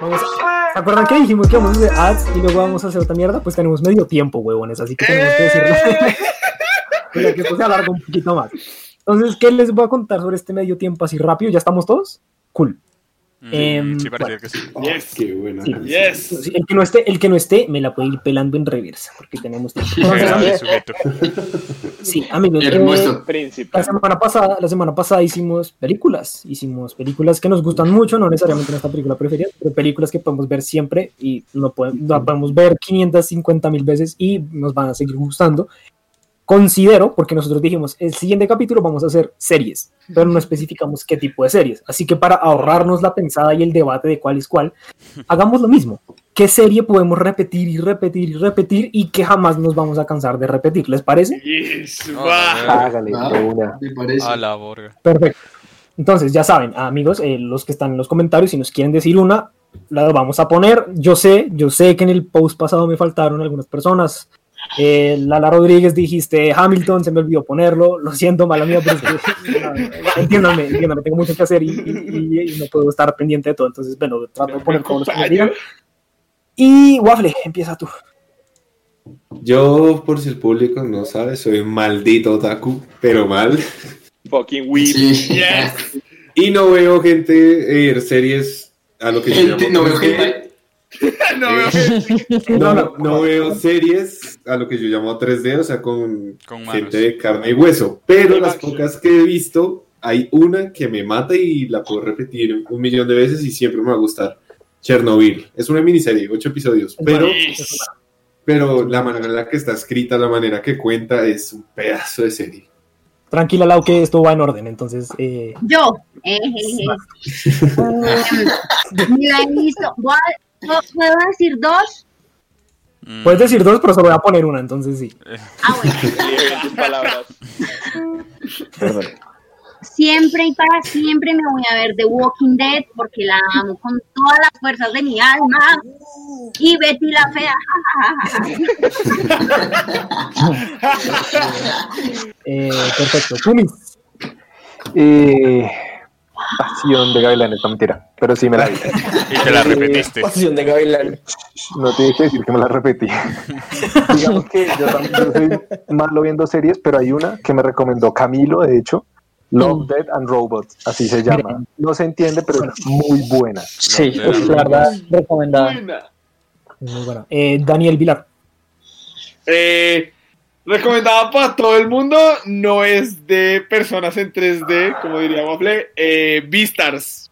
Vamos a- ¿Se acuerdan que dijimos que vamos a hacer ads y luego vamos a hacer otra mierda? Pues tenemos medio tiempo, huevones, así que tenemos que decirlo. Para que esto se un poquito más. Entonces, ¿qué les voy a contar sobre este medio tiempo así rápido? ¿Ya estamos todos? Cool. Mm, Em, sí, parecía que sí. Yes. Qué buena. Sí. Yes. Sí, El que, no esté, el que no esté, me la puede ir pelando en reversa, porque tenemos tiempo. Sí, amigos. eh, Hermoso. Príncipe. La semana pasada, la semana pasada hicimos películas, hicimos películas que nos gustan mucho, no necesariamente nuestra película preferida, pero películas que podemos ver siempre y no podemos, la podemos ver 550 mil veces y nos van a seguir gustando. Considero, porque nosotros dijimos, el siguiente capítulo vamos a hacer series, pero no especificamos qué tipo de series. Así que para ahorrarnos la pensada y el debate de cuál es cuál, hagamos lo mismo. ¿Qué serie podemos repetir y repetir y repetir y que jamás nos vamos a cansar de repetir? ¿Les parece? Yes. No, va. no, no. Hágale, Ah, una. Me parece. A la borga. Perfecto. Entonces, ya saben, amigos, eh, los que están en los comentarios, si nos quieren decir una, la vamos a poner. Yo sé, yo sé que en el post pasado me faltaron algunas personas. Eh, Lala Rodríguez dijiste Hamilton, se me olvidó ponerlo. Lo siento, mala mía, pero es que, entiéndanme, entiéndanme, tengo mucho que hacer y, y- y no puedo estar pendiente de todo. Entonces, bueno, trato de poner todos los que me digan. Y Waffle, empieza tú. Yo, por si el público no sabe, soy un maldito otaku, pero mal. Fucking weeb. Sí. Yes. Y no veo gente eh, series a lo que yo Gente, llamo no veo 3D. gente. No veo. No, no, veo series a lo que yo llamo 3D, o sea, con, gente de carne y hueso. Pero las pocas que he visto, hay una que me mata y la puedo repetir un millón de veces y siempre me va a gustar. Chernobyl. Es una miniserie, ocho episodios. Pero, pero la manera en la que está escrita, la manera que cuenta, es un pedazo de serie. Tranquila, Lau, que esto va en orden. Entonces, eh, Yo. eh, eh, eh. Me la he visto. Voy a- ¿puedo- ¿Puedo decir dos? Mm, puedes decir dos, pero solo voy a poner una. Entonces, sí. Ah, bueno. Elige bien tus palabras. Perdón. Siempre y para siempre me voy a ver The Walking Dead porque la amo con todas las fuerzas de mi alma. Y Betty la fea. Eh, perfecto. Kumis. Eh, Pasión de Gavilanes, no mentira, pero sí me la vi. Y te la repetiste. Pasión de Gavilanes. No tiene que decir que me la repetí. Digamos que yo también yo soy malo viendo series, pero hay una que me recomendó Camilo, de hecho. Love, Dead and Robots, así se llama. No se entiende, pero es muy buena. Sí, de es la verdad, recomendada. Buena. Muy buena. Eh, Daniel Vilar. Eh, recomendada para todo el mundo, no es de personas en 3D, como diría Waffle, eh, Beastars,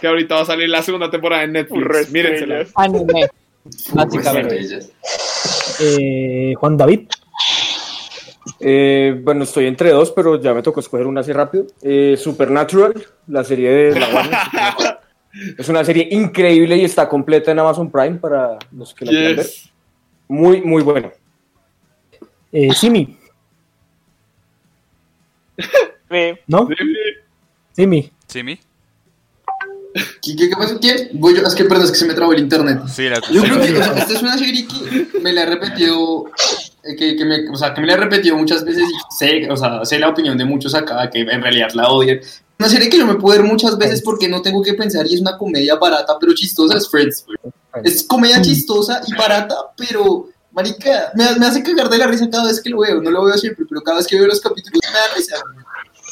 que ahorita va a salir la segunda temporada en Netflix. Mírensela. Anime, básicamente. Eh, Juan David. Eh, bueno, estoy entre dos, pero ya me tocó escoger una así rápido. Eh, Supernatural, la serie de la Warner. Es una serie increíble y está completa en Amazon Prime para los que la quieran ver. Muy, muy buena. Eh, Simi. ¿No? Simi. ¿Sí, mi? ¿Qué, qué, qué pasó? ¿Quién? Voy yo, es que perdón, es que se me trabó el internet. Sí, la Yo creo que o sea, esta es una serie que me la he repetido, eh, que, que me, o sea, que me la he repetido muchas veces y sé, o sea, sé la opinión de muchos acá que en realidad la odian. Una serie que yo me puedo ver muchas veces porque no tengo que pensar y es una comedia barata pero chistosa, es Friends. Es comedia chistosa y barata, pero, marica, me, me hace cagar de la risa cada vez que lo veo. No lo veo siempre, pero cada vez que veo los capítulos me da risa.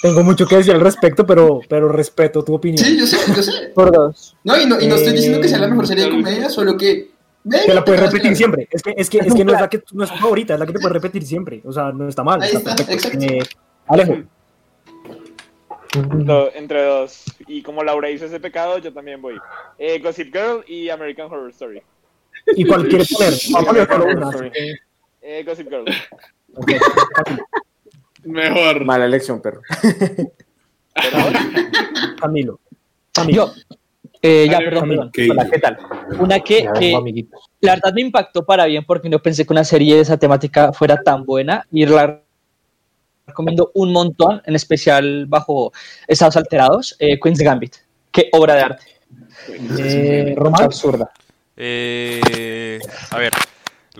Tengo mucho que decir al respecto, pero, pero respeto tu opinión. Sí, yo sé, yo sé. Por dos. No, y no, y no estoy diciendo que sea la mejor serie de Eh, comedia, solo que... Que la puedes repetir siempre. Es que, es que, es que no es la que no es tu favorita, es la que te puedes repetir siempre. O sea, no está mal. Ahí está está. Eh, Alejo. Do- entre dos. Y como Laura hizo ese pecado, yo también voy. Eh, Gossip Girl y American Horror Story. ¿Y cuál quieres poner? Voy a poner una. Eh, Gossip Girl. ok, Camilo. Mejor. Mala elección, perro. Camilo. Camilo. Yo. Eh, ya, perdón, Camilo. perdón. ¿Qué Hola? ¿qué tal? Una que, Ya que vengo, amiguitos. la verdad me impactó para bien porque no pensé que una serie de esa temática fuera tan buena y la recomiendo un montón, en especial bajo estados alterados, eh, Queen's Gambit. Qué obra de arte. Eh, Román, Absurda. Eh, a ver,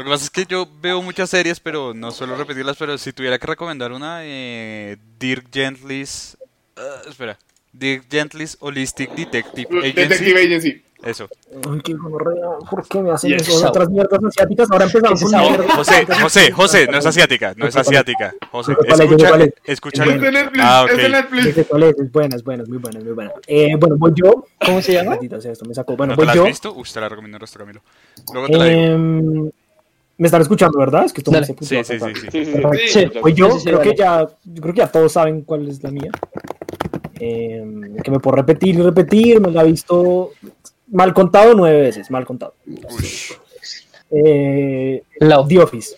lo que pasa es que yo veo muchas series, pero no suelo repetirlas, pero si tuviera que recomendar una, eh, Dirk Gently's... ah, espera. Dirk Gently's Holistic Detective Agency. Detective Agency. Eso. Ay, qué gonorrea, ¿por qué me hacen Yes. eso? Otras mierdas asiáticas, ahora empezamos con José. José, José, no es asiática, no es asiática. José, escucha, cuál es. escucha. Es Es de Netflix, Ah, es de. Netflix. Cuál es, es buena, es buena, es muy buena, es muy buena. Eh, bueno, voy yo. ¿Cómo se llama? Maldita sea, esto me sacó. Bueno, ¿No te la has yo. visto? Uy, te la recomiendo el resto, Camilo. Luego te la digo. Me están escuchando, ¿verdad? Es que esto me Dale. se puso Sí, a sí, sí, sí. Sí. Pues yo creo que ya, yo creo que ya todos saben cuál es la mía. Em, que me puedo repetir y repetir, me la he visto mal contado nueve veces, mal contado. Eh, Love. The Office.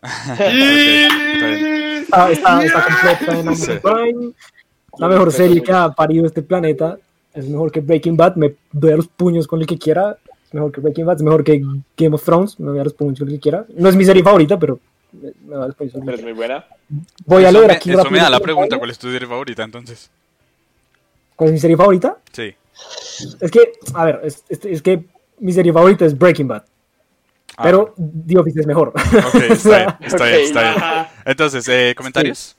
Ok, está. Está, está, completa en Sí. Prime. La mejor serie que ha parido este planeta. Es mejor que Breaking Bad. Me doy a los puños con el que quiera. Es mejor que Breaking Bad. Es mejor que Game of Thrones. Me doy a los puños con el que quiera. No es mi serie favorita, pero me me doy a los el Pero es muy buena. Voy a leer me- aquí Eso rápido me da la pregunta. ¿cuál es tu serie favorita entonces? ¿Cuál es mi serie favorita? Sí. Es que, a ver, es, es- es que mi serie favorita es Breaking Bad. Ah, Pero The Office es mejor. Ok, está bien, está bien, está bien. Entonces, eh, ¿comentarios?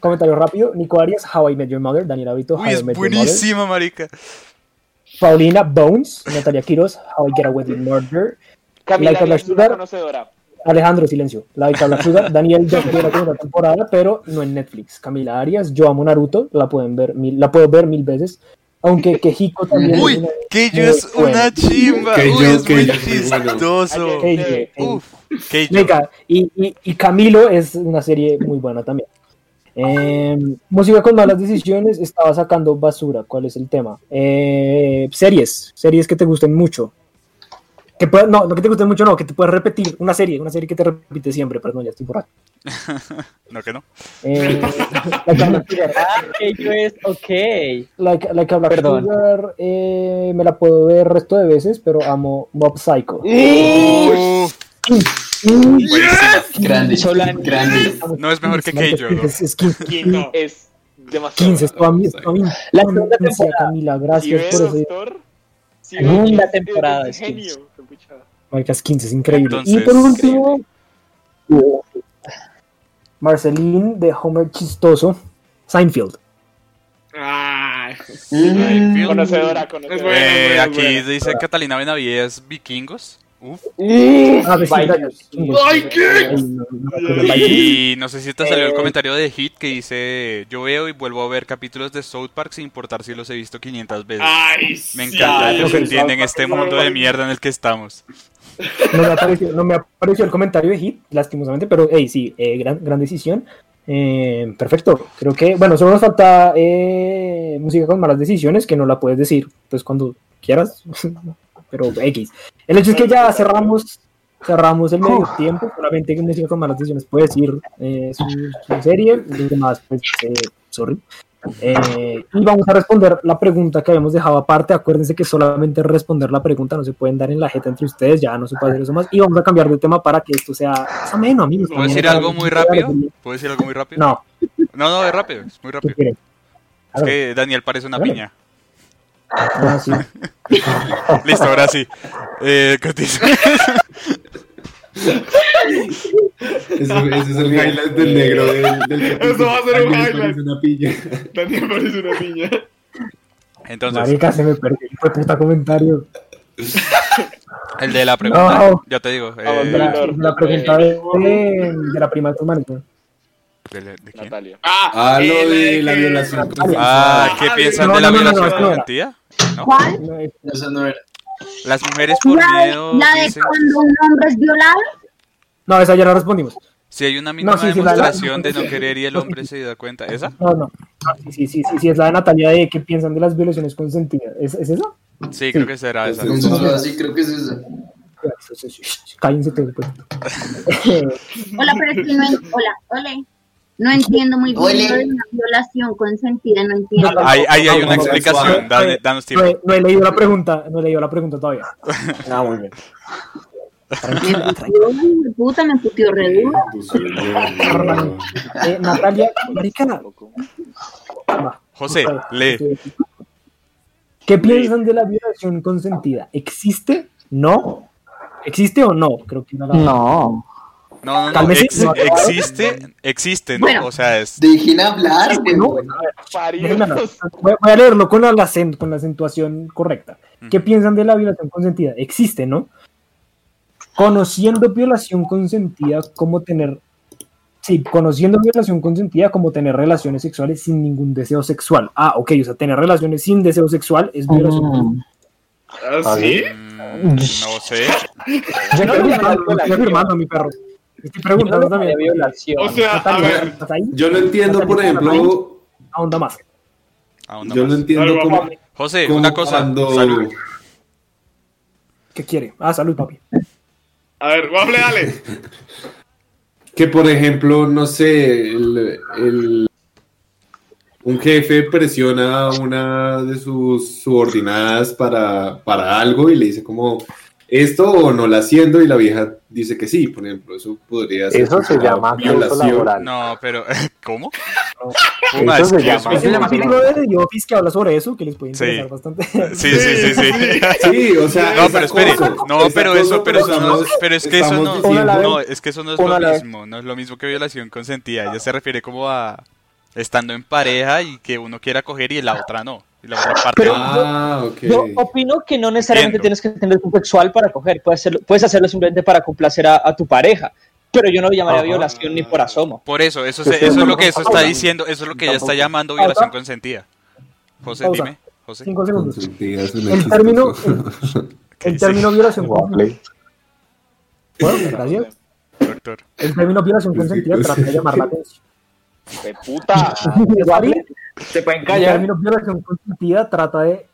Comentario rápido. Nico Arias, How I Met Your Mother. Daniela Vito, How Uy, I es Met Your Mother. buenísima, marica. Paulina Bones. Natalia Quiroz, How I Get Away with Murder. Camila Like a Díaz es una Sugar. conocedora. Alejandro Silencio, la de Black Sugar, Daniel ya la segunda temporada, pero no en Netflix. Camila Arias, yo amo Naruto, la pueden ver mil, la puedo ver mil veces, aunque Kehiko también Uy, Keijo muy es una chimba. Keijo, Uy, es muy chistoso. Uf, Keijo. Venga, y, y, y Camilo es una serie muy buena también. Eh, música con malas decisiones, estaba sacando basura. ¿Cuál es el tema? Eh, series, series que te gusten mucho. Que pueda- no, no que te gusten mucho, no, que te puedes repetir. Una serie, una serie que te repite siempre. Perdón, ya estoy borracho. No, que no. Eh, like a Black Sugar, Ah, que yo es ok. like, like a Black Perdón. Sugar, eh, me la puedo ver resto de veces, pero amo Mob Psycho. Buenísima. Grande, Solan. grande. No es mejor que Keijo, ¿no? Es, es 15. Quinto es demasiado. 15, es toda mi La segunda temporada. Si gracias por eso. doctor. Segunda temporada, es genio. Marcas 15, es increíble. y Entonces- por último, Marceline de Homer Chistoso, Seinfeld. Ay, Mm. Conocedora, Es conocedora. bueno. Eh, aquí dice Catalina Benavides, vikingos. Uf. Ah, Vikings. ¡Ay! Ay, Vikings. Y no sé si te salió el Eh. comentario de Hit que dice: Yo veo y vuelvo a ver capítulos de South Park sin importar si los he visto 500 veces. Ay, Me sí. encanta que ok. se entienden este mundo de mierda en el que estamos. No me apareció, no me apareció el comentario de Hit, lastimosamente, pero hey, sí, eh, gran, gran decisión. Eh, perfecto, creo que, bueno, solo nos falta eh, música con malas decisiones, que no la puedes decir pues cuando quieras, pero X. El hecho es que ya cerramos cerramos el medio tiempo, solamente que música con malas decisiones puede decir eh, su, su serie, los demás, pues, eh, sorry. Eh, y vamos a responder la pregunta que habíamos dejado aparte. Acuérdense que solamente responder la pregunta no se pueden dar en la jeta entre ustedes, ya no se puede hacer eso más. Y vamos a cambiar de tema para que esto sea más ameno, amigos. ¿Puedo decir algo muy rápido? ¿Puedo decir algo muy rápido? No, No, no, es rápido, es muy ¿qué rápido. Es que Daniel parece una Dale. piña. Ah, sí. Listo, ahora sí. Eh, continúa. Ese, ese es el highlight del negro del, del Eso va a ser un highlight. parece una piña. Daniel parece una piña. Entonces, Marica, se me perdió. Fue puta comentario. el de la pregunta, No. ya te digo. eh, De la, de la pregunta de, de, de la prima de tu hermanito. ¿de, de quién? Natalia. Ah, Ah, lo el de la violación. Ah, ¿qué Ah, piensan no, de la no, no, no, violación no, no. ¿No? ¿Cuál? No, es- Esa no era. Las mujeres por La de, miedo la de dicen cuando un hombre es violado. no, esa ya la respondimos. si hay una mínima sí, sí, la- la- demostración de no querer y el hombre se da cuenta. ¿Esa? No, no. Sí, sí, sí, sí, es la de Natalia de qué piensan de las violaciones consentidas. ¿Es, ¿es eso? Sí, creo que será esa. Consensuada, sí, creo que es esa. Cállense todos, pues. Hola, pero es que no en- Hola, hola. No entiendo muy bien lo de una violación consentida, no entiendo. Ahí, ahí hay No, una no, explicación. no, Dale- no, Danos No tiempo. he, no he leído la pregunta, no he leído la pregunta todavía. Ah, muy bien. Me puta, me re duro. Eh, Natalia, marica, va. José, lee. ¿Qué piensan de la violación consentida? ¿Existe? ¿No? ¿Existe o no? Creo que no la- No. No, no, Tal no, vez sí, ex- no, existe, existe, ¿no? Bueno. O sea, es... Dejen hablar, ¿Existe, no? Voy voy a leerlo con la, con la acentuación correcta. ¿Qué piensan de la violación consentida? Existe, ¿no? Conociendo violación consentida como tener... Sí, conociendo violación consentida como tener relaciones sexuales sin ningún deseo sexual. Ah, ok, o sea, tener relaciones sin deseo sexual es violación consentida. Mm. ¿Ah, sí? Mm, no sé. Yo no Estoy afirmando, mi perro. Estoy preguntando también. violación. O sea, a ver. Yo no entiendo, por ejemplo, Ahonda más. Ahonda yo no más. entiendo cómo, más. José, cómo una cosa. cuando- Salud. ¿Qué quiere? Ah, salud, papi. A ver, Waffle, dale. que por ejemplo, no sé, el, el- un jefe presiona a una de sus subordinadas para, para algo y le dice como esto o no la haciendo y la vieja dice que sí, por ejemplo, eso podría ser Eso se llama violación. laboral. No, pero. ¿Cómo? Eso Puma, se llama- me. Es un capítulo de The Office que habla sobre eso, que les puede Sí. interesar bastante. Sí, sí, sí, sí. Sí, o sea, No, pero espere. No, pero eso, pero eso no, pero es que eso no, no, es que eso no es lo mismo, no es lo mismo que violación consentida. Ella se refiere como a estando en pareja y que uno quiera coger y la otra no. Y la otra parte Pero-. Ah, ok. Yo opino que no necesariamente Entiendo. tienes que tener un sexual para coger, puedes hacerlo, puedes hacerlo simplemente para complacer a, a tu pareja, pero yo no lo llamaría Ajá. violación ni por asomo. Por eso, eso, se- eso es lo que eso está diciendo, eso es lo que ella está llamando violación consentida. José, Pausa. dime. José. Cinco segundos. El término, el término violación consentida. Doctor. El término violación consentida trata de llamar la atención. ¡De puta! Se pueden El callar. término violación consentida trata de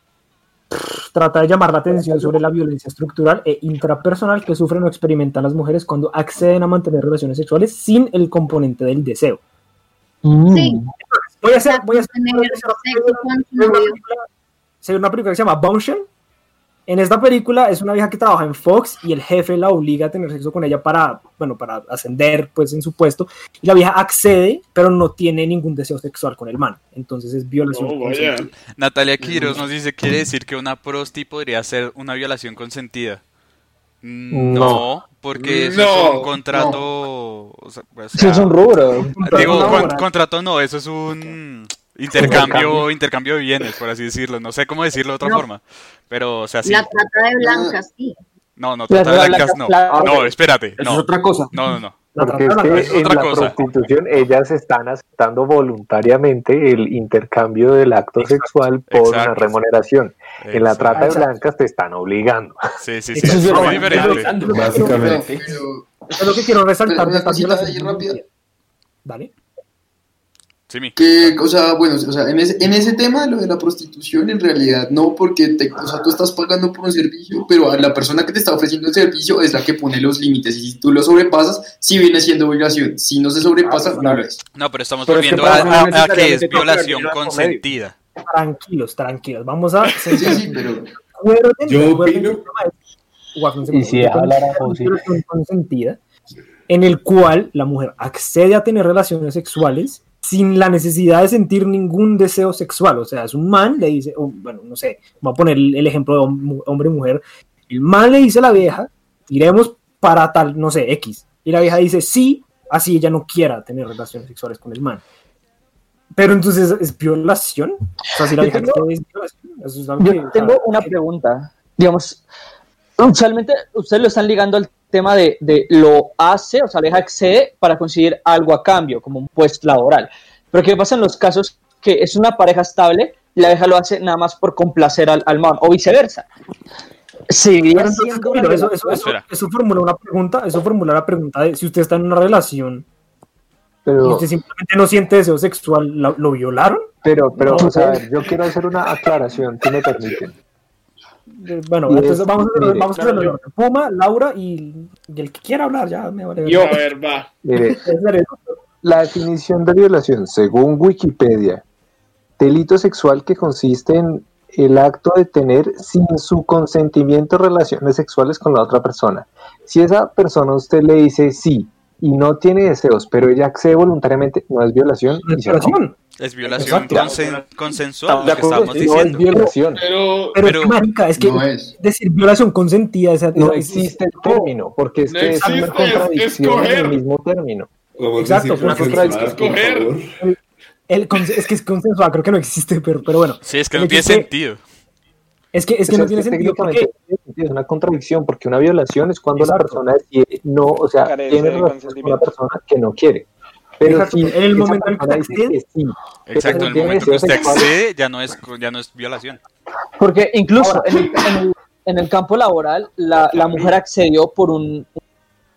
trata de llamar la atención sobre la violencia estructural e intrapersonal que sufren o experimentan las mujeres cuando acceden a mantener relaciones sexuales sin el componente del deseo. Sí. Voy a hacer, voy a hacer, voy a hacer una película que se llama Bombshell. En esta película es una vieja que trabaja en Fox y el jefe la obliga a tener sexo con ella para, bueno, para ascender pues en su puesto. Y la vieja accede, pero no tiene ningún deseo sexual con el man. Entonces es violación. Oh. Natalia Quiroz nos dice, ¿quiere decir que una prosti podría ser una violación consentida? Mm, No. No, porque eso No, es un contrato... o sea, o Eso es un rubro. Digo, con- contrato no, eso es un intercambio, intercambio de bienes, por así decirlo. No sé cómo decirlo de otra No. forma. Pero, o sea, sí. La trata de blancas, sí. No, no, trata de blancas no. No, espérate. Eso es No, otra cosa. no, no. no. Porque es que en la cosa. prostitución ellas están aceptando voluntariamente el intercambio del acto sexual por una exacto. remuneración. En la trata de blancas te están obligando. Sí, sí, sí. Eso Es es muy violento. diferente. Básicamente. Pero, Eso es lo que quiero resaltar Pero una cosita ahí rápida. Vale. Sí, mi. que, o sea, bueno, o sea, en ese, en ese tema, lo de la prostitución, en realidad no, porque te, o sea, tú estás pagando por un servicio, pero a la persona que te está ofreciendo el servicio es la que pone los límites, y si tú lo sobrepasas, sí viene siendo violación, si no se sobrepasa, no lo es. No, pero estamos Pero es que volviendo a, que es violación consentida. Tranquilos, tranquilos. Vamos a. Sí, sí, pero Yo opino- Y si deja Recuerden hablar a que es una José. violación consentida, en el cual la mujer accede a tener relaciones sexuales sin la necesidad de sentir ningún deseo sexual. O sea, es un man, le dice, bueno, no sé, voy a poner el, ejemplo de hom- hombre y mujer. El man le dice a la vieja, iremos para tal, no sé, X. Y la vieja dice, sí, así ella no quiera tener relaciones sexuales con el man. Pero entonces, ¿es violación? O sea, si la vieja tengo- es violación. Eso es algo Yo que, o tengo una pregunta. Digamos, usualmente ustedes lo están ligando al tema de, de lo hace, o sea, deja accede para conseguir algo a cambio, como un puesto laboral. Pero ¿qué pasa en los casos que es una pareja estable y la vieja lo hace nada más por complacer al, al man, o viceversa? Seguiría Pero entonces, siendo Camilo, una eso, eso, eso, Espera. eso formula una pregunta, eso formula la pregunta de si usted está en una relación y Pero, usted simplemente no siente deseo sexual, ¿lo, lo violaron? pero, pero, No, o sea, a ver, yo quiero hacer una aclaración, si me permiten. Bueno, Y entonces es- vamos a hacerlo, mire, vamos a hacerlo. Puma, Laura y, y el que quiera hablar, ya me vale. Yo, a ver, va. Mire. La definición de violación, según Wikipedia, delito sexual que consiste en el acto de tener sin su consentimiento relaciones sexuales con la otra persona. Si esa persona a usted le dice sí y no tiene deseos, pero ella accede voluntariamente, no es violación No y es violación. Es violación Exacto. consen- consensual, lo que acuerdo, estamos No es diciendo. violación. Pero Pero, Pero- es que, marica, es que No es. decir violación consentida esa, No es- existe el término, porque es No que es una es contradicción en escoger. el mismo término. Exacto, a decir una contradicción. Escoger. el es que es consensuado, creo que no existe, pero, pero bueno. Sí, es que no tiene es que- sentido. Es que, es que O sea, no tiene sentido porque es una contradicción, porque una violación es cuando la persona decide no, o sea, Carece tiene de relaciones con una persona que no quiere. Pero Exacto, si en el momento en el que dice accede, que sí, Exacto, en el momento que usted deseos sexuales. accede ya no es, ya no es violación. Porque incluso en, el, en el- en el campo laboral, la, la mujer accedió por un,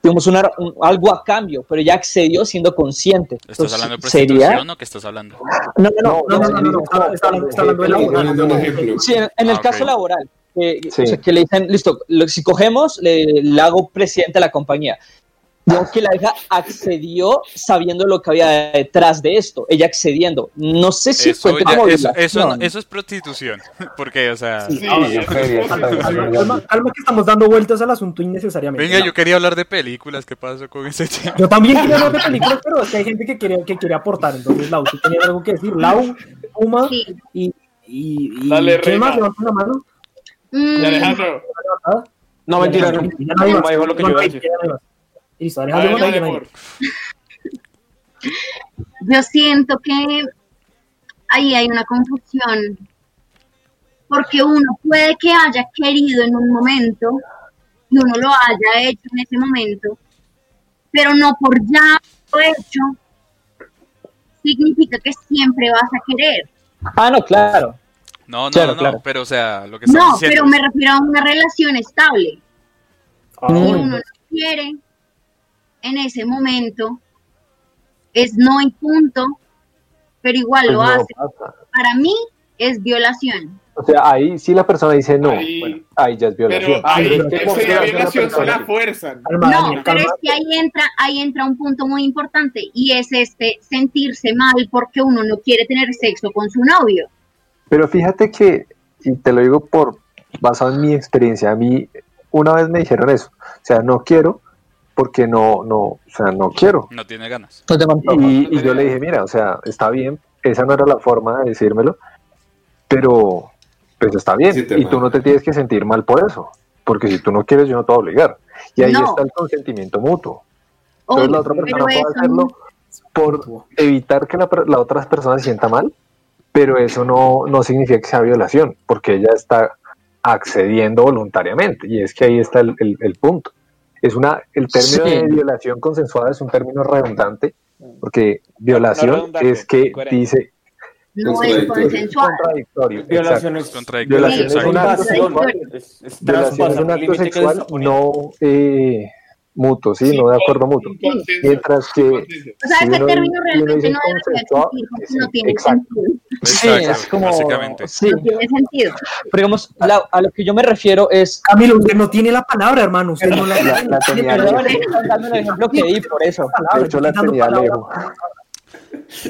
digamos, una- un- algo a cambio, pero ella accedió siendo consciente. ¿Estás Entonces, hablando de sería... prostitución o qué estás hablando? No, no, no. No, no, no, no, no, está- está hablando- está hablando de Estoy laboral. poniendo un ejemplo. Sí, en, en el Ah, caso laboral, que, Sí. o sea, que le dicen, listo, lo- si cogemos, le, le hago presidente de la compañía. Digamos que la hija accedió sabiendo lo que había detrás de esto, ella accediendo. No sé si Eso, cuenta ya- como eso, eso, no- violación. eso es prostitución. Porque, o sea, sí, que estamos dando vueltas al asunto innecesariamente. venga, No. yo quería hablar de películas. ¿Qué pasó con ese tema? Yo también quería hablar de películas, pero es que hay gente que quiere, que quiere aportar. Entonces, Lau, tú tenías algo que decir. Lau, Puma Sí. y. y, y Dale, ¿Quién más? Levanta la mano. Mm, Y Alejandro, No, mentira, no. No yo. Listo, dale, siento que ahí hay una confusión. Porque uno puede que haya querido en un momento y uno lo haya hecho en ese momento, pero no por ya lo hecho significa que siempre vas a querer. Ah, no, claro. No, no, Claro, no, claro. pero o sea, lo que No, diciendo. pero me refiero a una relación estable. Y Mm. uno no quiere en ese momento, es no y punto, pero igual pues lo no hace. pasa. Para mí es violación. O sea, ahí sí la persona dice no, Ahí- bueno, ahí ya es violación. Pero ahí, Pero es que violación, se la fuerzan. No, Daniel, pero es que ahí entra, ahí entra un punto muy importante y es este sentirse mal porque uno no quiere tener sexo con su novio. Pero fíjate que, y te lo digo por basado en mi experiencia, a mí una vez me dijeron eso, o sea, no quiero porque no, no, o sea, no quiero. No tiene ganas. No te mantojo. Y, y yo le dije, mira, o sea, está bien, esa no era la forma de decírmelo, pero pues está bien, Sí y tú no te tienes que sentir mal por eso, porque si tú no quieres, yo no te voy a obligar. Y ahí No. está el consentimiento mutuo. Entonces Obvio, la otra persona puede hacerlo por evitar que la, la otra persona se sienta mal, pero eso no, no significa que sea violación, porque ella está accediendo voluntariamente, y es que ahí está el, el- el punto. Es una, el término Sí. de violación consensuada es un término redundante, porque violación redundante, es que coherente. dice no es Contradictorio. consensual. contradictorio. Violación exacto. es Contradictorio. Violación es exacto. un acto sexual, Es, es es un acto sexual no eh, mutuo, sí, no de acuerdo mutuo. Mientras que. O sea, Si ese uno- término realmente dice no consensuado, existir no tiene exacto. sentido. Sí, es como. básicamente. Sí, No tiene sentido. pero digamos, la- a lo que yo me refiero es. Camilo, usted no tiene la palabra, hermano. Usted no la La, la tenía Perdón, lejos. estoy dando el ejemplo que di por eso. De hecho, la tenía lejos.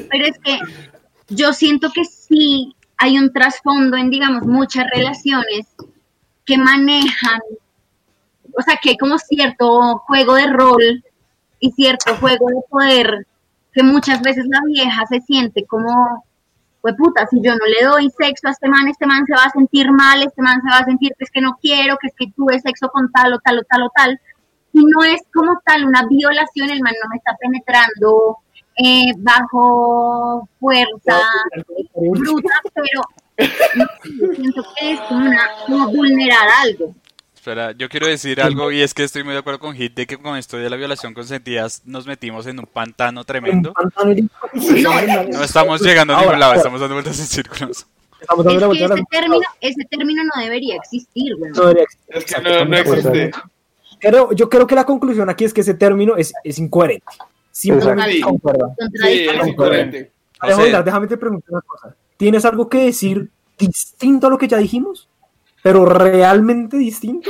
Pero es que yo siento que sí hay un trasfondo en, digamos, muchas relaciones que manejan, o sea, que hay como cierto juego de rol y cierto juego de poder que muchas veces la vieja se siente como, pues puta, si yo no le doy sexo a este man, este man se va a sentir mal, este man se va a sentir que es que no quiero, que es que tuve sexo con tal o tal o tal o tal. Y no es como tal una violación, el man no me está penetrando eh, bajo fuerza bruta, pero no siento que es una, como vulnerar algo. Espera, yo quiero decir algo y es que estoy muy de acuerdo con Hit de que con esto de la violación consentida nos metimos en un pantano tremendo. No estamos llegando a ningún lado, estamos dando vueltas en círculos. Es que ese término, ese término no debería existir, güey. No debería existir. Es que Exacto, no, existe. Pero yo creo que la conclusión aquí es que ese término es, es incoherente. Simplemente Sí. concuerdo. Sí, es incoherente. O sea, déjame te preguntar una cosa. ¿Tienes algo que decir distinto a lo que ya dijimos? ¿Pero realmente distinto?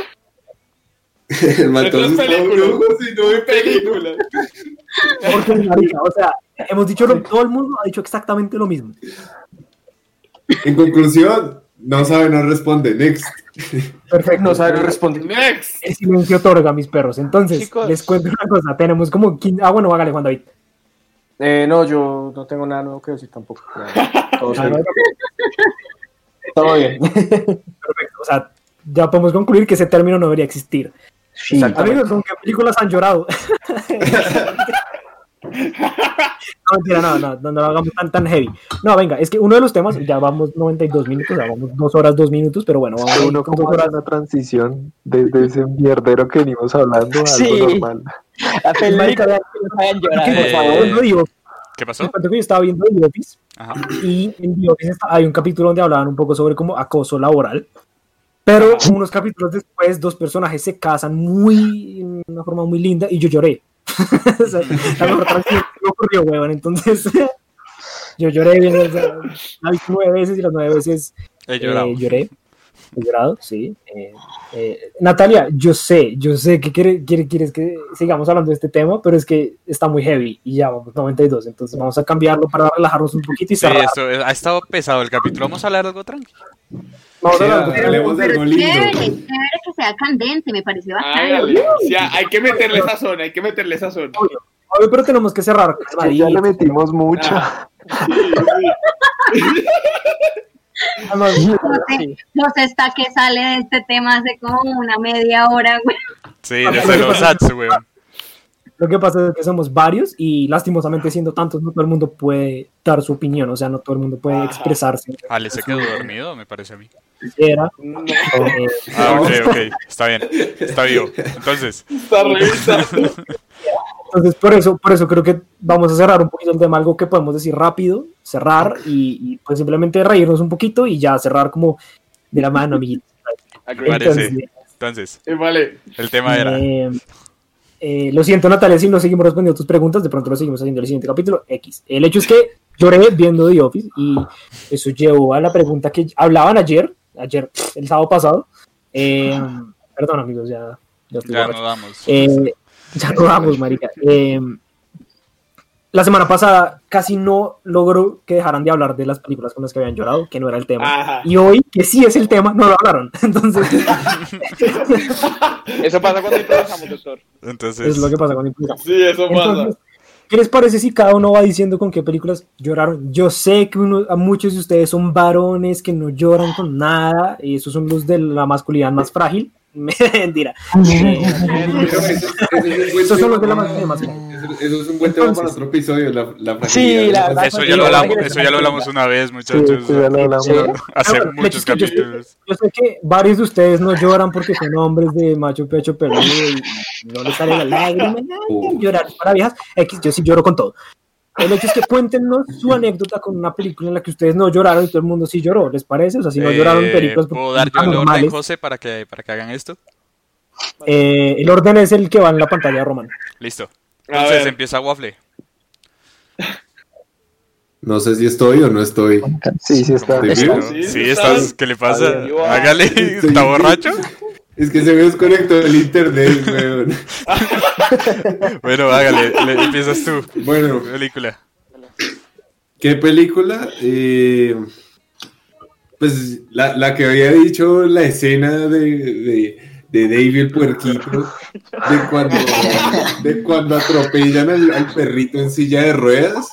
Película, brujo. si no hay película. Porque, marica, o sea, hemos dicho, lo- todo el mundo ha dicho exactamente lo mismo. En conclusión, no sabe, no responde. Next. Perfecto. No sabe responder. Next. El silencio otorga, mis perros. Entonces, Chicos. les cuento una cosa. Tenemos como 15... Ah, bueno, hágale, Juan David. Eh, no, yo no tengo nada nuevo que decir tampoco. Todo, Ah, no. Todo bien. Perfecto. O sea, ya podemos concluir que ese término no debería existir. Sí. Amigos, ¿con qué películas han llorado? no, mentira, no, no, no, no lo hagamos tan, tan heavy. No, venga, es que uno de los temas, ya vamos 92 minutos, ya vamos dos horas, dos minutos, pero bueno, vamos Uno con como dos horas. una transición desde ese mierdero que venimos hablando a algo Sí. normal. A Marica, películas que nos hagan llorar. que, por Eh, favor, no digo, ¿Qué pasó? yo estaba viendo The Office Ajá. y en hay un capítulo donde hablaban un poco sobre como acoso laboral, pero unos capítulos después dos personajes se casan muy, en una forma muy linda y yo lloré. O sea, la mejor transición que me ocurrió, huevón, entonces yo lloré, bien, o sea, la vi nueve veces y las nueve veces eh, lloré. Sí. Eh, eh, Natalia, yo sé, yo sé que quiere, quiere- quieres que sigamos hablando de este tema, pero es que está muy heavy y ya vamos 92, entonces vamos a cambiarlo para relajarnos un poquito y Sí, cerrar. esto ha estado pesado el capítulo. Vamos a hablar algo tranquilo. Vamos a Sí, hablar de- hablemos de Pero algo lindo. chévere, chévere que sea candente, me parece bastante. Hágale. O sea, hay que meterle esa zona, hay que meterle esa zona. Obvio, obvio, pero tenemos que cerrar. Que ya le metimos mucho. Ah. Sí, José está que sale de este tema hace como una media hora, güey. Sí, desde los ads, weón. Lo que pasa es que somos varios y lastimosamente siendo tantos, no todo el mundo puede dar su opinión, o sea, no todo el mundo puede Ajá. expresarse. Ale se quedó dormido, me parece a mí. Era, No, eh, Ah, ok, ok. Está bien. Está vivo. Entonces, está revisando. Entonces, por eso, por eso creo que vamos a cerrar un poquito el tema, algo que podemos decir rápido, cerrar y, y, pues simplemente reírnos un poquito y ya cerrar como de la mano, amiguitos. Entonces, Entonces, Eh, Vale. el tema era. eh, eh, lo siento, Natalia, si no seguimos respondiendo tus preguntas, de pronto lo seguimos haciendo en el siguiente capítulo X. El hecho es que lloré viendo The Office y eso llevó a la pregunta que hablaban ayer, ayer, el sábado pasado. Eh, perdón, amigos, ya, ya estoy Ya no damos. Eh, ya no vamos, marica. Eh, la semana pasada casi no logró que dejaran de hablar de las películas con las que habían llorado, que no era el tema. Ajá. Y hoy, que sí es el tema, no lo hablaron. Entonces, Eso pasa cuando improvisamos, doctor. Entonces, es lo que pasa con impulsamos. Sí, eso pasa. ¿Qué les parece si cada uno va diciendo con qué películas lloraron? Yo sé que uno- a muchos de ustedes son varones que no lloran con nada, y esos son los de la masculinidad más frágil. Mentira. Es de la. Eso es un buen tema para otro episodio, la, la Sí, la eso ya lo hablamos, eso ya lo hablamos una vez, muchachos. sí, ya lo hablamos. Sí. Hace Pero, muchos yo capítulos. Yo sé que varios de ustedes no lloran porque son hombres de macho pecho peludo y no les sale la lágrima, ay, llorar para viejas. X, yo sí lloro con todo. El hecho es que cuéntenos su anécdota con una película en la que ustedes no lloraron y todo el mundo sí lloró, ¿les parece? O sea, si no lloraron Eh, películas ¿Puedo dar yo el orden, José, para que, para que hagan esto? eh, el orden es el que va en la pantalla romana. Listo. Entonces empieza Waffle. No sé si estoy o no estoy. Sí, sí está. Sí, Sí, sí estás. ¿Qué le pasa? Hágale. ¿Está borracho? Es que se me desconectó el internet, weón. Bueno, hágale. le- empiezas tú. Bueno, Película. ¿qué película? Eh, pues la, la que había dicho, la escena de, de, de David el puerquito, de cuando, de cuando atropellan al, al perrito en silla de ruedas.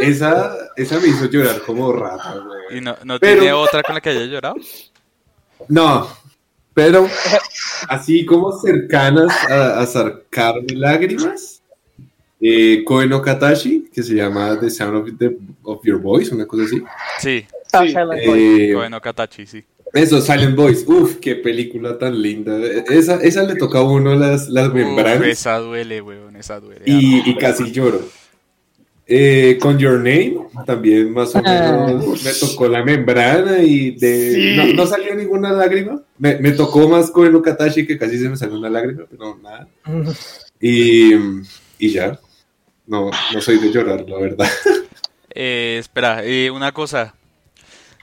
Esa, esa me hizo llorar como rata, weón. ¿Y no, no Pero- tiene otra con la que haya llorado? No, pero así como cercanas a, a sacarme lágrimas, eh, Koe no Katashi, que se llama The Sound of, the- of Your Voice, una cosa así. Sí. Ah, Sí. Silent Voice. Eh, sí. eso, Silent Voice, uf, qué película tan linda. Esa, esa le toca a uno las, las Uf, membranas esa duele, weón. Esa duele. y, y casi lloro. Eh, con Your Name, también más o menos me tocó la membrana y de, Sí. no, no salió ninguna lágrima. Me, me tocó más con el Katashi que casi se me salió una lágrima, pero nada. Y, y ya. No, no soy de llorar, la verdad. Eh, espera, eh, una cosa.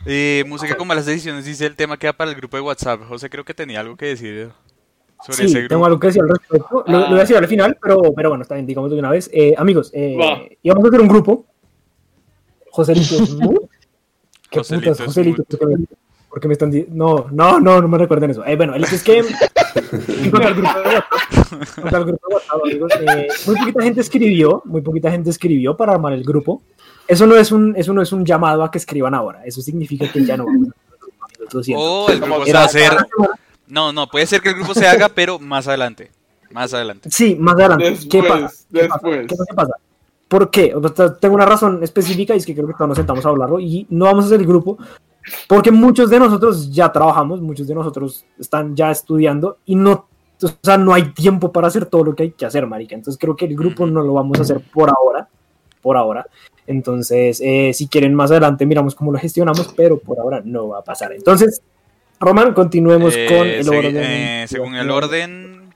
Eh, música con malas decisiones, dice el tema queda para el grupo de WhatsApp. José creo que tenía algo que decir sobre Sí, ese tengo algo que decir al respecto. Lo, lo voy a decir al final, pero, pero bueno, está bien, digamos de una vez. Eh, amigos, eh, íbamos a hacer un grupo. Joselito Smooth. ¿Qué Joselito putas, Joselito? Smooth. ¿Por qué me- están di- No, no, no, no me recuerden eso. Eh, bueno, el es que grupo de WhatsApp, grupo de amigos, eh, muy poquita gente escribió, muy poquita gente escribió para armar el grupo. Eso no es un, eso no es un llamado a que escriban ahora. Eso significa que ya no vamos a hacer el grupo, amigos, lo siento. O el grupo se va a hacer. No, no, puede ser que el grupo se haga, pero más adelante. Más adelante. Sí, más adelante. ¿Qué Después, pasa? ¿Qué pasa? después. ¿Qué pasa? ¿Qué pasa? ¿Por qué? O sea, tengo una razón específica y es que creo que todos nos sentamos a hablarlo y no vamos a hacer el grupo porque muchos de nosotros ya trabajamos, muchos de nosotros están ya estudiando y no, o sea, no hay tiempo para hacer todo lo que hay que hacer, marica. Entonces creo que el grupo no lo vamos a hacer por ahora, por ahora. Entonces, eh, si quieren más adelante miramos cómo lo gestionamos, pero por ahora no va a pasar. Entonces, Román, continuemos Eh, con el segui- orden. eh, según el orden.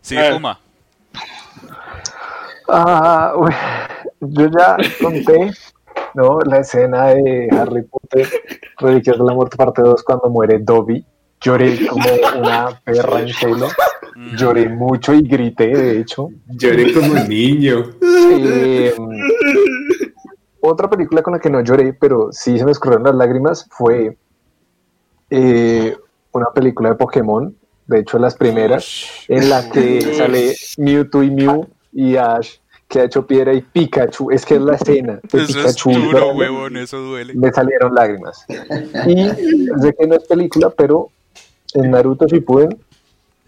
Sigue. Puma. Ah, uy, yo ya conté, ¿no? La escena de Harry Potter, Reliquias de la Muerte, parte 2, cuando muere Dobby. Lloré como una perra en celo. Mm. Lloré mucho y grité, de hecho. Lloré como un niño. Eh, otra película con la que no lloré, pero sí se me escurrieron las lágrimas, fue eh, una película de Pokémon, de hecho las primeras, en la que sale Mewtwo y Mew y Ash, que ha hecho piedra y Pikachu. Es que es la escena de Eso es Pikachu. duro, llorando, huevón, eso duele. Me salieron lágrimas. Y sé que no es película, pero en Naruto Shippuden,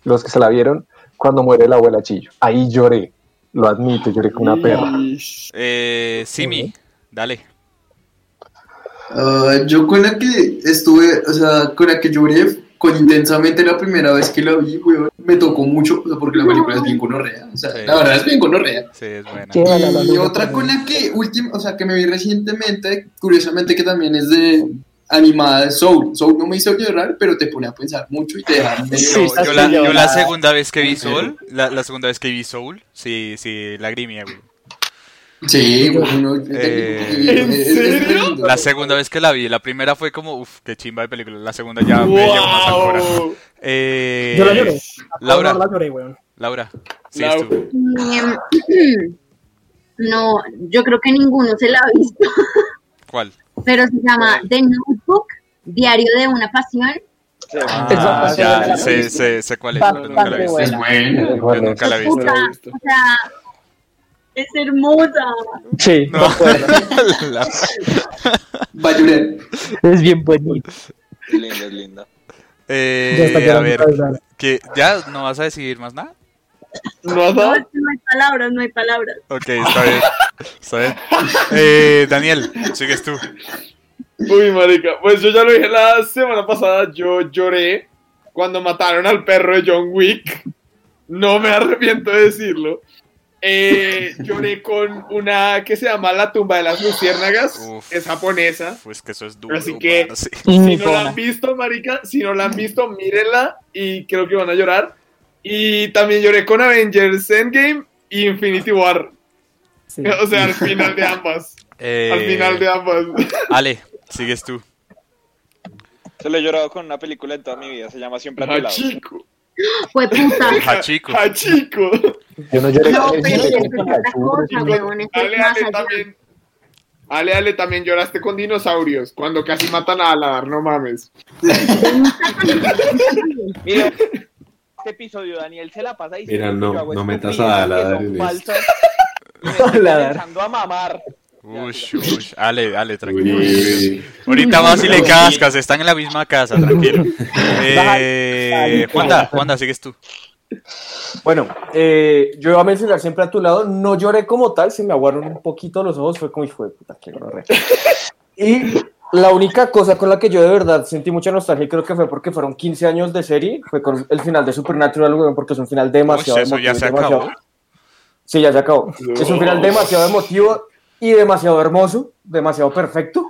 los que se la vieron, cuando muere la abuela Chillo, ahí lloré. Lo admito, lloré como una perra. Eh, Simi, dale. Ah, yo con la que estuve, o sea, con la que lloré con intensamente la primera vez que la vi, weón, me tocó mucho, o sea, porque la película es bien conorrea, o sea, Sí. la verdad es bien conorrea. Sí, es buena. Y otra con la que última, o sea, que me vi recientemente, curiosamente que también es de animada de Soul. Soul no me hizo llorar, pero te pone a pensar mucho y te deja medio... Sí, Yo, yo la, yo la llorada. segunda vez que vi Soul, la, la segunda vez que vi Soul, sí, sí, lagrimia, güey. Sí, bueno, Eh, es serio? La segunda vez que la vi, la primera fue como, uff, qué chimba de película. La segunda ya me llegó más. Wow. Eh, Yo la lloré. Laura, No, la lloré, weón. Laura, sí, tú. Em, No, yo creo que ninguno se la ha visto, ¿Cuál? pero se llama The Notebook, Diario de una Pasión. Ah, ya, sé, sé, sé cuál es, pero nunca la he visto. Es bueno. Yo nunca la he visto. No la he visto. O sea, es hermosa. Sí, No. La- Va a llorar. es bien bonito. Es linda, es linda. Eh, Ya está a ver. ¿ya no vas a decidir más nada? ¿No has No, dado? es que no hay palabras, no hay palabras. Ok, está bien. Está bien. Eh, Daniel, sigues tú. Uy, marica. Pues yo ya lo dije la semana pasada. Yo lloré cuando mataron al perro de John Wick. No me arrepiento de decirlo. Eh, lloré con una que se llama La tumba de las luciérnagas. Uf. Es japonesa. Pues que eso es duro. Así que- sí. Si no la han visto, marica, si no la han visto, mírenla y creo que van a llorar. Y también lloré con Avengers Endgame y Infinity War. Sí. O sea, al final de ambas. Eh, Al final de ambas. Ale, sigues tú. Se lo he llorado con una película en toda mi vida. Se llama Siempre a tu lado. Hachico. Fue puta. Hachico. Hachico. Yo no lloré No, con pero. Eso Ale, Ale, allá. también. Ale, Ale, también lloraste con dinosaurios. Cuando casi matan a Aladar, no mames. Mira, este episodio Daniel se la pasa diciendo Mira, no- no metas a Aladar. Y Aladar. comenzando a mamar. Ush, ush. Ale, Ale, tranquilo. Uy, Ahorita vas y le cascas, están en la misma casa, tranquilo. Eh, Juanda, Juanda, sigues tú. Bueno, eh, yo iba a mencionar siempre a tu lado, no lloré como tal, se me aguaron un poquito los ojos, fue como, hijo de puta, qué gonorrea". Y la única cosa con la que yo de verdad sentí mucha nostalgia, y creo que fue porque fueron 15 años de serie, fue con el final de Supernatural, weón, porque es un final demasiado Uy, eso ya emotivo y se demasiado- acabó. Sí, ya se acabó. Es un final demasiado emotivo y demasiado hermoso, demasiado perfecto.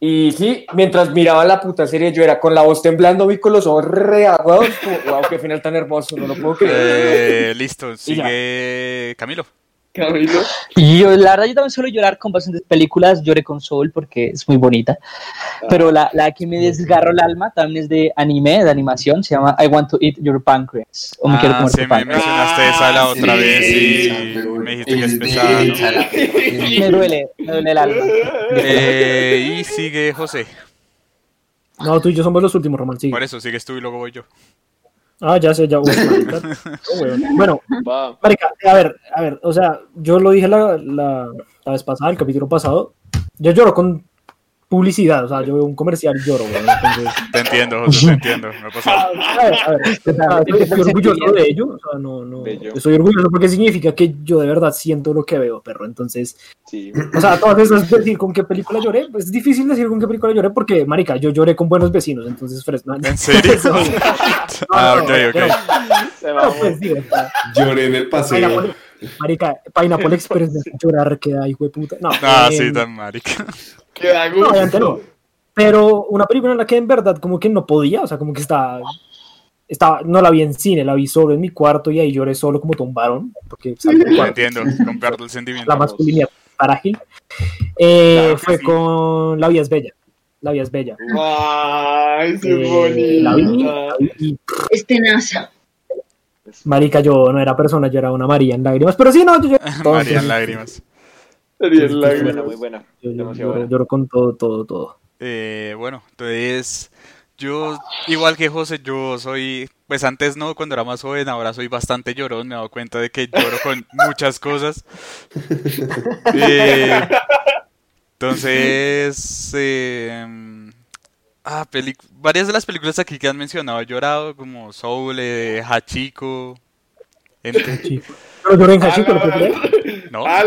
Y sí, mientras miraba la puta serie, yo era con la voz temblando y con los ojos reaguados. Como, wow, qué final tan hermoso, no lo puedo creer. Eh, listo, sigue Camilo. Camilo. Y yo, la verdad, yo también suelo llorar con bastantes películas. Lloré con Soul porque es muy bonita. Pero la, la que me desgarró el alma también es de anime, de animación. Se llama I Want to Eat Your Pancreas. O me quiero Ah, comer sí, tu me mencionaste esa la otra sí, vez y pero me dijiste que es es pesada, ¿no? Me duele, me duele el alma. Eh, y sigue José. No, tú y yo somos los últimos, Román. Sigue. Por eso, sigues tú y luego voy yo. Ah, ya sé, ya. Oh, weón. Bueno, marica, a ver, a ver, o sea, yo lo dije la, la, la vez pasada, el capítulo pasado. Yo lloro con publicidad, o sea, yo veo un comercial y lloro. Entonces, Te entiendo, José, te entiendo. Me ha pasado. a ver, a ver, estoy, estoy orgulloso de ello, o sea, no, no, estoy orgulloso porque significa que yo de verdad siento lo que veo, perro. Entonces, Sí. o sea, todas esas decir con qué película lloré, pues es difícil decir con qué película lloré porque, marica, yo lloré con buenos vecinos, entonces, Fresno. ¿En serio? Ah, ok, ok. No, pues, sí, o sea, Lloré en el paseo. Marica, Pineapple Express me hace llorar, que da hijo de puta. No, Ah, eh, sí, tan marica. Queda no, no. Pero una película en la que en verdad como que no podía, o sea, como que estaba, estaba, no la vi en cine, la vi solo en mi cuarto y ahí lloré solo como varón, porque cuarto. entiendo, comparto el sentimiento. la masculinidad frágil. Eh, Claro fue sí. con La vida es bella. La vida es bella. Ay, sí, Eh, la vi, bonita. la vi y, Este nasa. marica, yo no era persona, yo era una María en lágrimas, pero sí, no, yo, yo, María en lágrimas. Sí, la sí, Muy buena, muy buena. yo- yo- Demasiado lloro, buena. lloro con todo, todo, todo. Eh, bueno, entonces yo, igual que José, yo soy, pues antes no, cuando era más joven, ahora soy bastante llorón, me he dado cuenta de que lloro con muchas cosas. Eh, entonces, eh, ah, varias de las películas aquí que han mencionado he llorado, como Soul, eh, Hachiko, entre-. Pero lloré en Hachiko, ¿lo puedo creer? ¿no? Ah.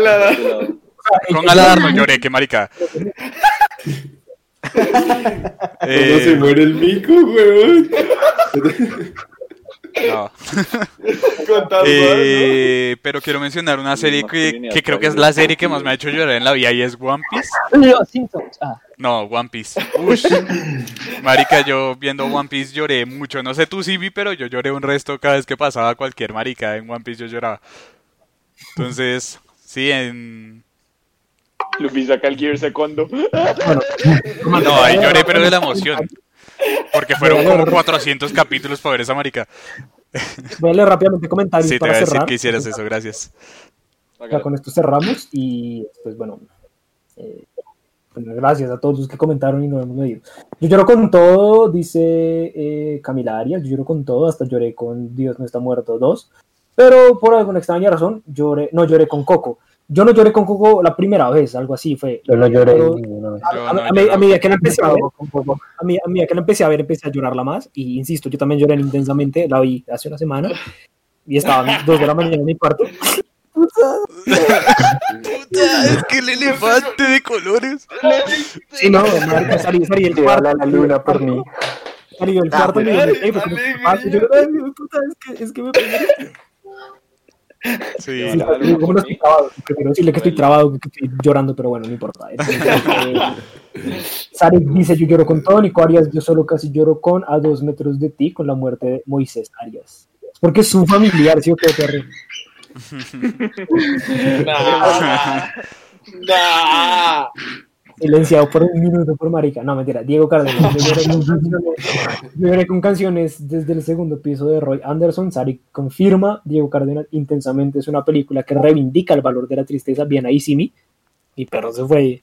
Con Aladar no lloré, qué marica. ¿Cómo se Eh, muere el mico, weón? no. Eh, pero quiero mencionar una serie que, que creo que es la serie que más me ha hecho llorar en la vida y es One Piece. Los Simpsons. Ah, No, One Piece. Ush. Marica, yo viendo One Piece lloré mucho. No sé tú, Sibi, pero yo lloré un resto cada vez que pasaba cualquier marica en One Piece, yo lloraba. Entonces, sí, en... Luffy saca el Gear Secondo. No, ahí lloré, pero de la emoción. Porque fueron como 400 capítulos para ver esa marica. Voy a leer rápidamente comentarios Sí, te para voy a decir cerrar. que hicieras eso, gracias. Ya con esto cerramos y pues bueno, eh, pues, gracias a todos los que comentaron y nos hemos medido. Yo lloro con todo, dice eh, Camila Arias, yo lloro con todo, hasta lloré con Dios no está muerto 2, pero por alguna extraña razón lloré, no lloré con Coco. Yo no lloré con Coco la primera vez, algo así fue. Yo no lloré Pero- ninguna vez. a, a- no a me- a lloro. medida que la empecé a ver, a, mí- a medida que la empecé a ver, empecé a llorarla más. Y insisto, yo también lloré intensamente. La vi hace una semana y estaban dos de la mañana en mi cuarto. es que el elefante de colores. Sí, no, marica, salí, salí Que cuarto. la luna por mí. Salí del cuarto y dije, "Ey, porque dale, me pasa?" Y yo, "Ay, mi puta, es que, es que me pegué". Sí, Sí, como no estoy trabado, prefiero decirle que estoy trabado que estoy llorando, pero bueno, no importa. Eh, Sarek dice, yo lloro con todo, Nico Arias, yo solo casi lloro con A dos metros de ti, con la muerte de Moisés Arias. Es porque es su familiar, ¿sí o qué? Nah. Nah. Silenciado por un minuto por marica. No, mentira. Diego Cárdenas. Lloré, con canciones, desde el segundo piso de Roy Anderson. Sari confirma, Diego Cárdenas, intensamente es una película que reivindica el valor de la tristeza. Bien ahí, Simi. Mi perro se fue.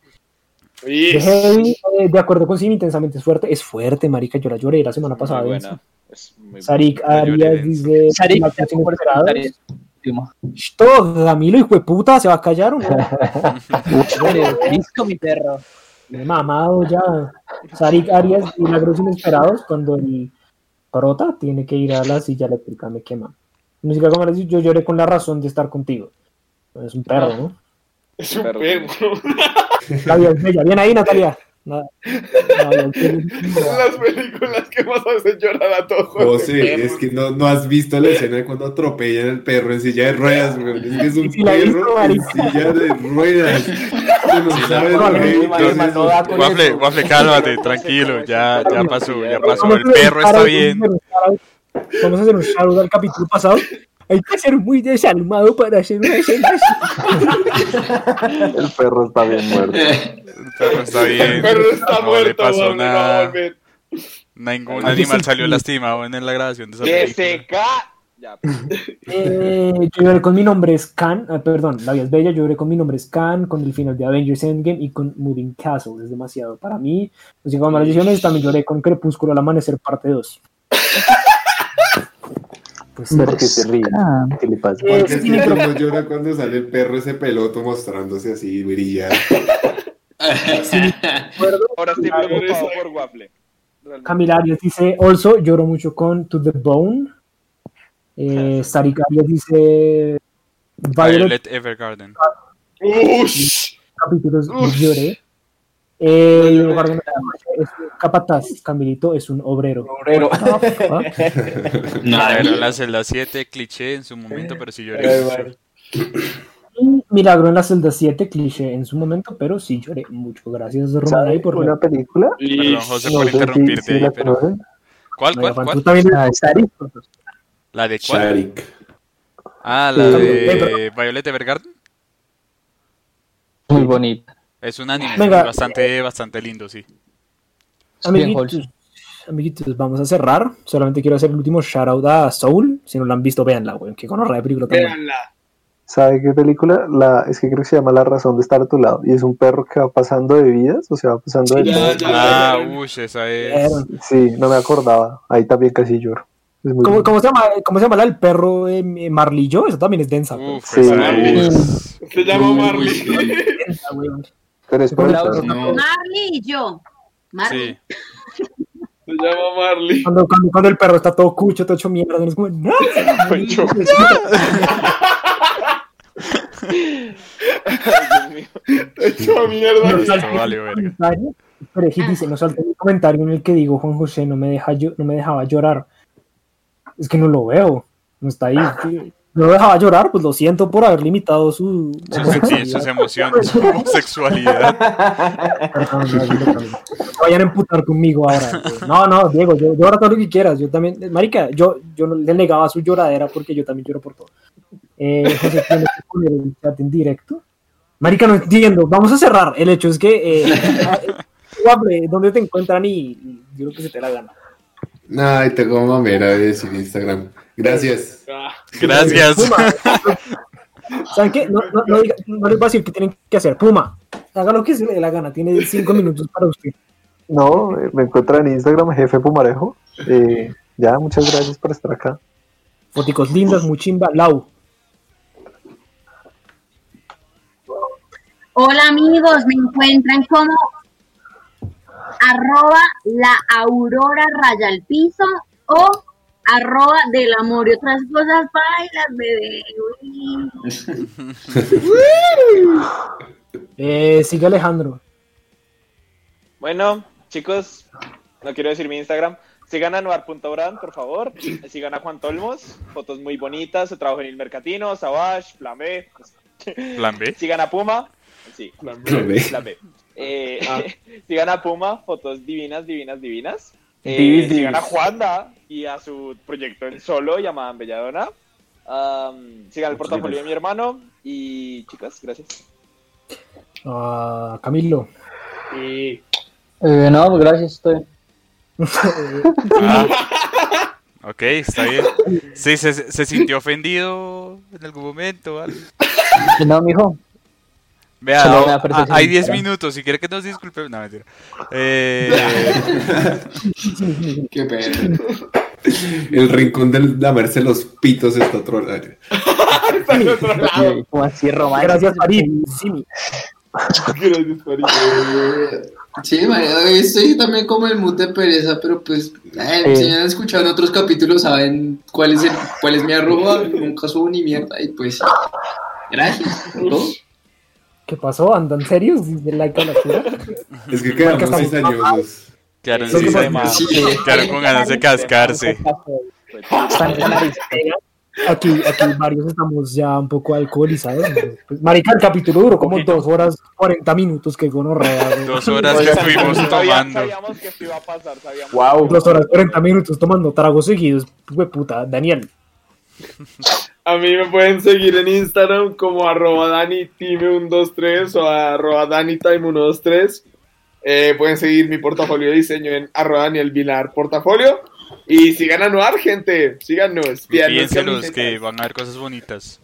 Heavy, eh, de acuerdo con Simi, intensamente es fuerte. Es fuerte, marica. Yo la lloré la semana pasada. Muy denso. buena. Es muy Sarik Arias dice... Sarik, Último. Sh, Todo, Camilo, hijo de puta, ¿se va a callar o no? Disco, mi perro. Me he mamado ya. Sarik Arias, milagros inesperados, cuando el prota tiene que ir a la silla eléctrica, me quema. Música como les digo, yo lloré con la razón de estar contigo. Es un perro, ¿no? Es un Perro. vida es bella. Bien ahí, Natalia. Bella. Las películas que más hacen llorar a todos. José, es que no, no has visto la escena de cuando atropellan al perro en silla de ruedas, weón. Es que es un Sí, visto, perro en silla de ruedas. No no, no, no, no, no Waffle. Waffle, cálmate, tranquilo, ya, ya pasó, ya pasó. El perro está bien. Vamos a hacer un shout al capítulo pasado. Hay que ser muy desalmado para hacer una escena así. El perro está bien muerto. El perro está bien. El perro está no le muerto, pasó no va a nada. volver. Ningún Ay, animal salió lastimado en la grabación de esa película. se ca... Ya. Eh, yo lloré con mi nombre es Khan, ah, perdón, la vida es bella, yo lloré con mi nombre es Khan, con el final de Avengers Endgame y con Moving Castle, es demasiado para mí. Música con maldiciones, también lloré con Crepúsculo al amanecer parte 2. Pues ¿Por qué se ríe? ¿Qué le pasa? Porque es sí, que pero- no llora cuando sale el perro ese peloto mostrándose así, brillante. Ahora estoy preocupado eso. por Waffle. Realmente. Camila Arias dice, also, lloro mucho con To the Bone. Eh, Sarik Arias dice, Violet, Violet Evergarden. Capítulos lloré. El lugar donde la magia es un capataz, Camilito es un obrero. Obrero. Ah, Milagro en la celda 7, cliché en su momento, pero sí lloré. Ay, y Milagro en la celda 7, cliché en su momento, pero sí lloré mucho. Gracias, Romana, ¿Sabe y por una película? Perdón, José, No por interrumpirte si ahí, la pero. ¿Cuál, No, cuál, Juan, tú cuál? también Ah, Sarik. ¿La de cuál? Sharik. Ah, la Sí. de Violet Evergarden. Muy bonita. Es un anime Venga. bastante, bastante lindo, sí. Bien Amiguitos, amiguitos, vamos a cerrar. Solamente quiero hacer el último shout out a Soul. Si no la han visto, véanla, güey. Que con de película. Véanla. ¿Sabe qué película? La, es que creo que se llama La razón de estar a tu lado. Y es un perro que va pasando de vidas, o sea, va pasando de... Ya, ya. Ah, uy, esa es. Sí, no me acordaba. Ahí también casi lloro. ¿Cómo, cómo se llama, ¿Cómo se llama la del perro eh, Marlillo? Esa también es densa. Uf, Sí. Se llama Marley. Densa, güey. Pero es por el perro. No. Marley y yo. Marley. Sí. Se llama Marley. Cuando, cuando, cuando el perro está todo cucho, todo hecho mierda, no es como, no. Hecho mierda. Vale, comentario, Pero Eji dice, no salte un comentario en el que digo Juan José no me deja yo, no me dejaba llorar. Es que no lo veo. No está ahí. No lo dejaba llorar, pues lo siento por haber limitado su Sus, homosexualidad. sus emociones, su homosexualidad. Perdón, no, no, no, no. Vayan a emputar conmigo ahora. güey. No, no, Diego, yo, ahora todo lo que quieras. Yo también, marica, yo, yo no le negaba su lloradera porque yo también lloro por todo. Eh, José, ¿tienes que poner el chat en directo? Marica, no entiendo. Vamos a cerrar. El hecho es que, eh, Waffle, ¿dónde te encuentran? Y, y yo creo que se te la gana. Ay, tengo mamera de decir Instagram. Gracias. Gracias. Puma. ¿Saben qué? No, no, no, diga- no les voy a decir qué tienen que hacer. Puma, haga lo que se le dé la gana. Tiene cinco minutos para usted. No, eh, me encuentran en Instagram, jefe Pumarejo. Eh, ya, muchas gracias por estar acá. Foticos lindas, muy chimba. Lau. Hola amigos, me encuentran como arroba la aurora raya al piso o arroba del amor y otras cosas bailas, bebé. Eh, sigue Alejandro. Bueno, chicos, no quiero decir mi Instagram. Sigan a noir.brand, por favor. Sigan a Juan Tolmos, fotos muy bonitas, su trabajo en el Mercatino, Savage, Plan B. Plan B. Sigan a Puma. Sí, Plan B. Plan B. Eh, Ah. sigan a Puma, fotos divinas, divinas, divinas. Eh, a Juanda y a su proyecto en solo llamado Belladona. Am, sigan el portafolio de mi hermano. Y chicas, gracias. Ah, Camilo. y Eh, no, pues gracias, estoy. Ah. Ok, está bien. Sí, se, se sintió ofendido en algún momento. algo. No, mijo. Vea, hay 10 sincera. minutos. Si quiere que nos disculpe. No, mentira. Eh, Qué pedo. El rincón del lamerse los pitos está otro área. está en otro lado. Como así romántico. Gracias, Farid. Gracias, Farid. Sí, hoy estoy también como el mood de pereza, pero pues, eh, si han escuchado en otros capítulos, saben cuál es, el, cuál es mi arroba, nunca subo ni mierda, y pues, gracias. ¿Qué pasó? ¿Andan serios? ¿Dice like a la cura? Es que Porque estamos- cizañosos. quedaron, Eso sí, que sí, quedaron con ganas de cascarse. Están la. Aquí, aquí varios estamos ya un poco alcoholizados. Pues, marica, el capítulo duró como dos horas, 40 minutos, que gonorrea. Dos horas que estuvimos tomando. Sabíamos que esto iba a pasar. Sabíamos. Wow. Dos horas, 40 minutos tomando tragos seguidos. Güey, puta, Daniel. A mí me pueden seguir en Instagram como arroba danitime123 o arroba danitime123. Eh, pueden seguir mi portafolio de diseño en arroba Daniel Vilar portafolio. Y sigan a Noir, gente. Síganos. Piénselos que van a haber cosas bonitas.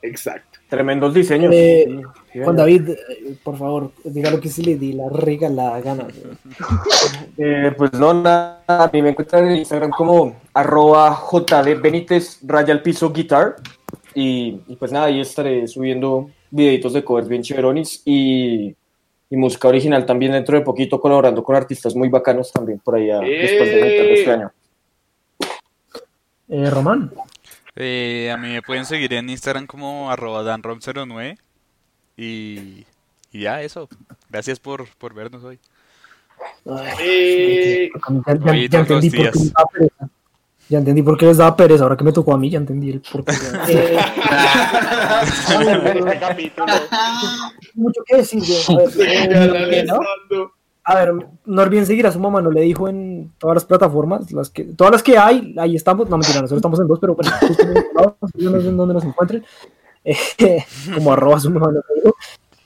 Exacto. Tremendos diseños. Eh, Juan. David, eh, por favor, diga lo que se le di la regalada gana. Eh, pues no, nada, a mí me encuentran en Instagram como arroba JD Benítez raya al piso guitar y, y pues nada, ahí estaré subiendo videitos de covers bien chéveronis y, y música original también dentro de poquito colaborando con artistas muy bacanos también por allá después de mitad de este año. Eh, Román, Eh, a mí me pueden seguir en Instagram como arroba danrom09 y, y ya eso. Gracias por, por vernos hoy. Ya, entendí por qué les daba pereza. Ya entendí por qué les daba pereza. Ahora que me tocó a mí, ya entendí el por qué. Eh, capítulo. mucho que decir. yo. A ver, eh, ¿no? analizando. A ver, no olviden seguir a su mamá, no le dijo en todas las plataformas, las que, todas las que hay, ahí estamos, no mentira, nosotros estamos en dos, pero bueno, no sé en dónde nos encuentren, como arroba su digo.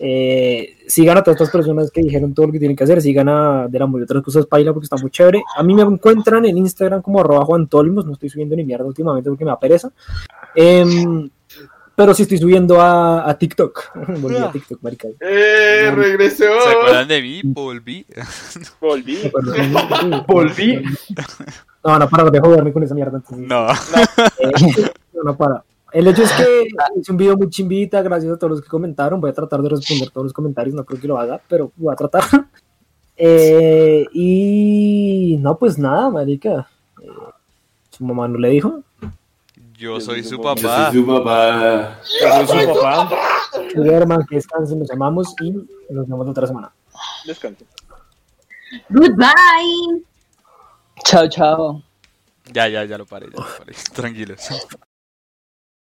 Eh, sigan a todas estas personas que dijeron todo lo que tienen que hacer, sigan a de la muy otras cosas paila porque está muy chévere. A mí me encuentran en Instagram como arroba Juan Tolmos, no estoy subiendo ni mierda últimamente porque me da pereza. Em, pero sí estoy subiendo a, a TikTok. Volví a TikTok, marica. Eh, regresó. ¿Se acuerdan de mí? Volví. Volví. Volví. No, no, para de joderme con esa mierda. entonces. No. Eh, no, no para. El hecho es que hice un video muy chimbita, gracias a todos los que comentaron. Voy a tratar de responder todos los comentarios, no creo que lo haga, pero voy a tratar. Eh, y no, pues nada, marica. Eh, su mamá no le dijo. Yo soy su Yo papá. soy su papá. Yo soy su papá. Herman, que descansen, nos amamos y nos vemos la otra semana. Descanso. Goodbye. Chao, chao. Ya, ya, ya lo paré, ya lo paré. Tranquilos.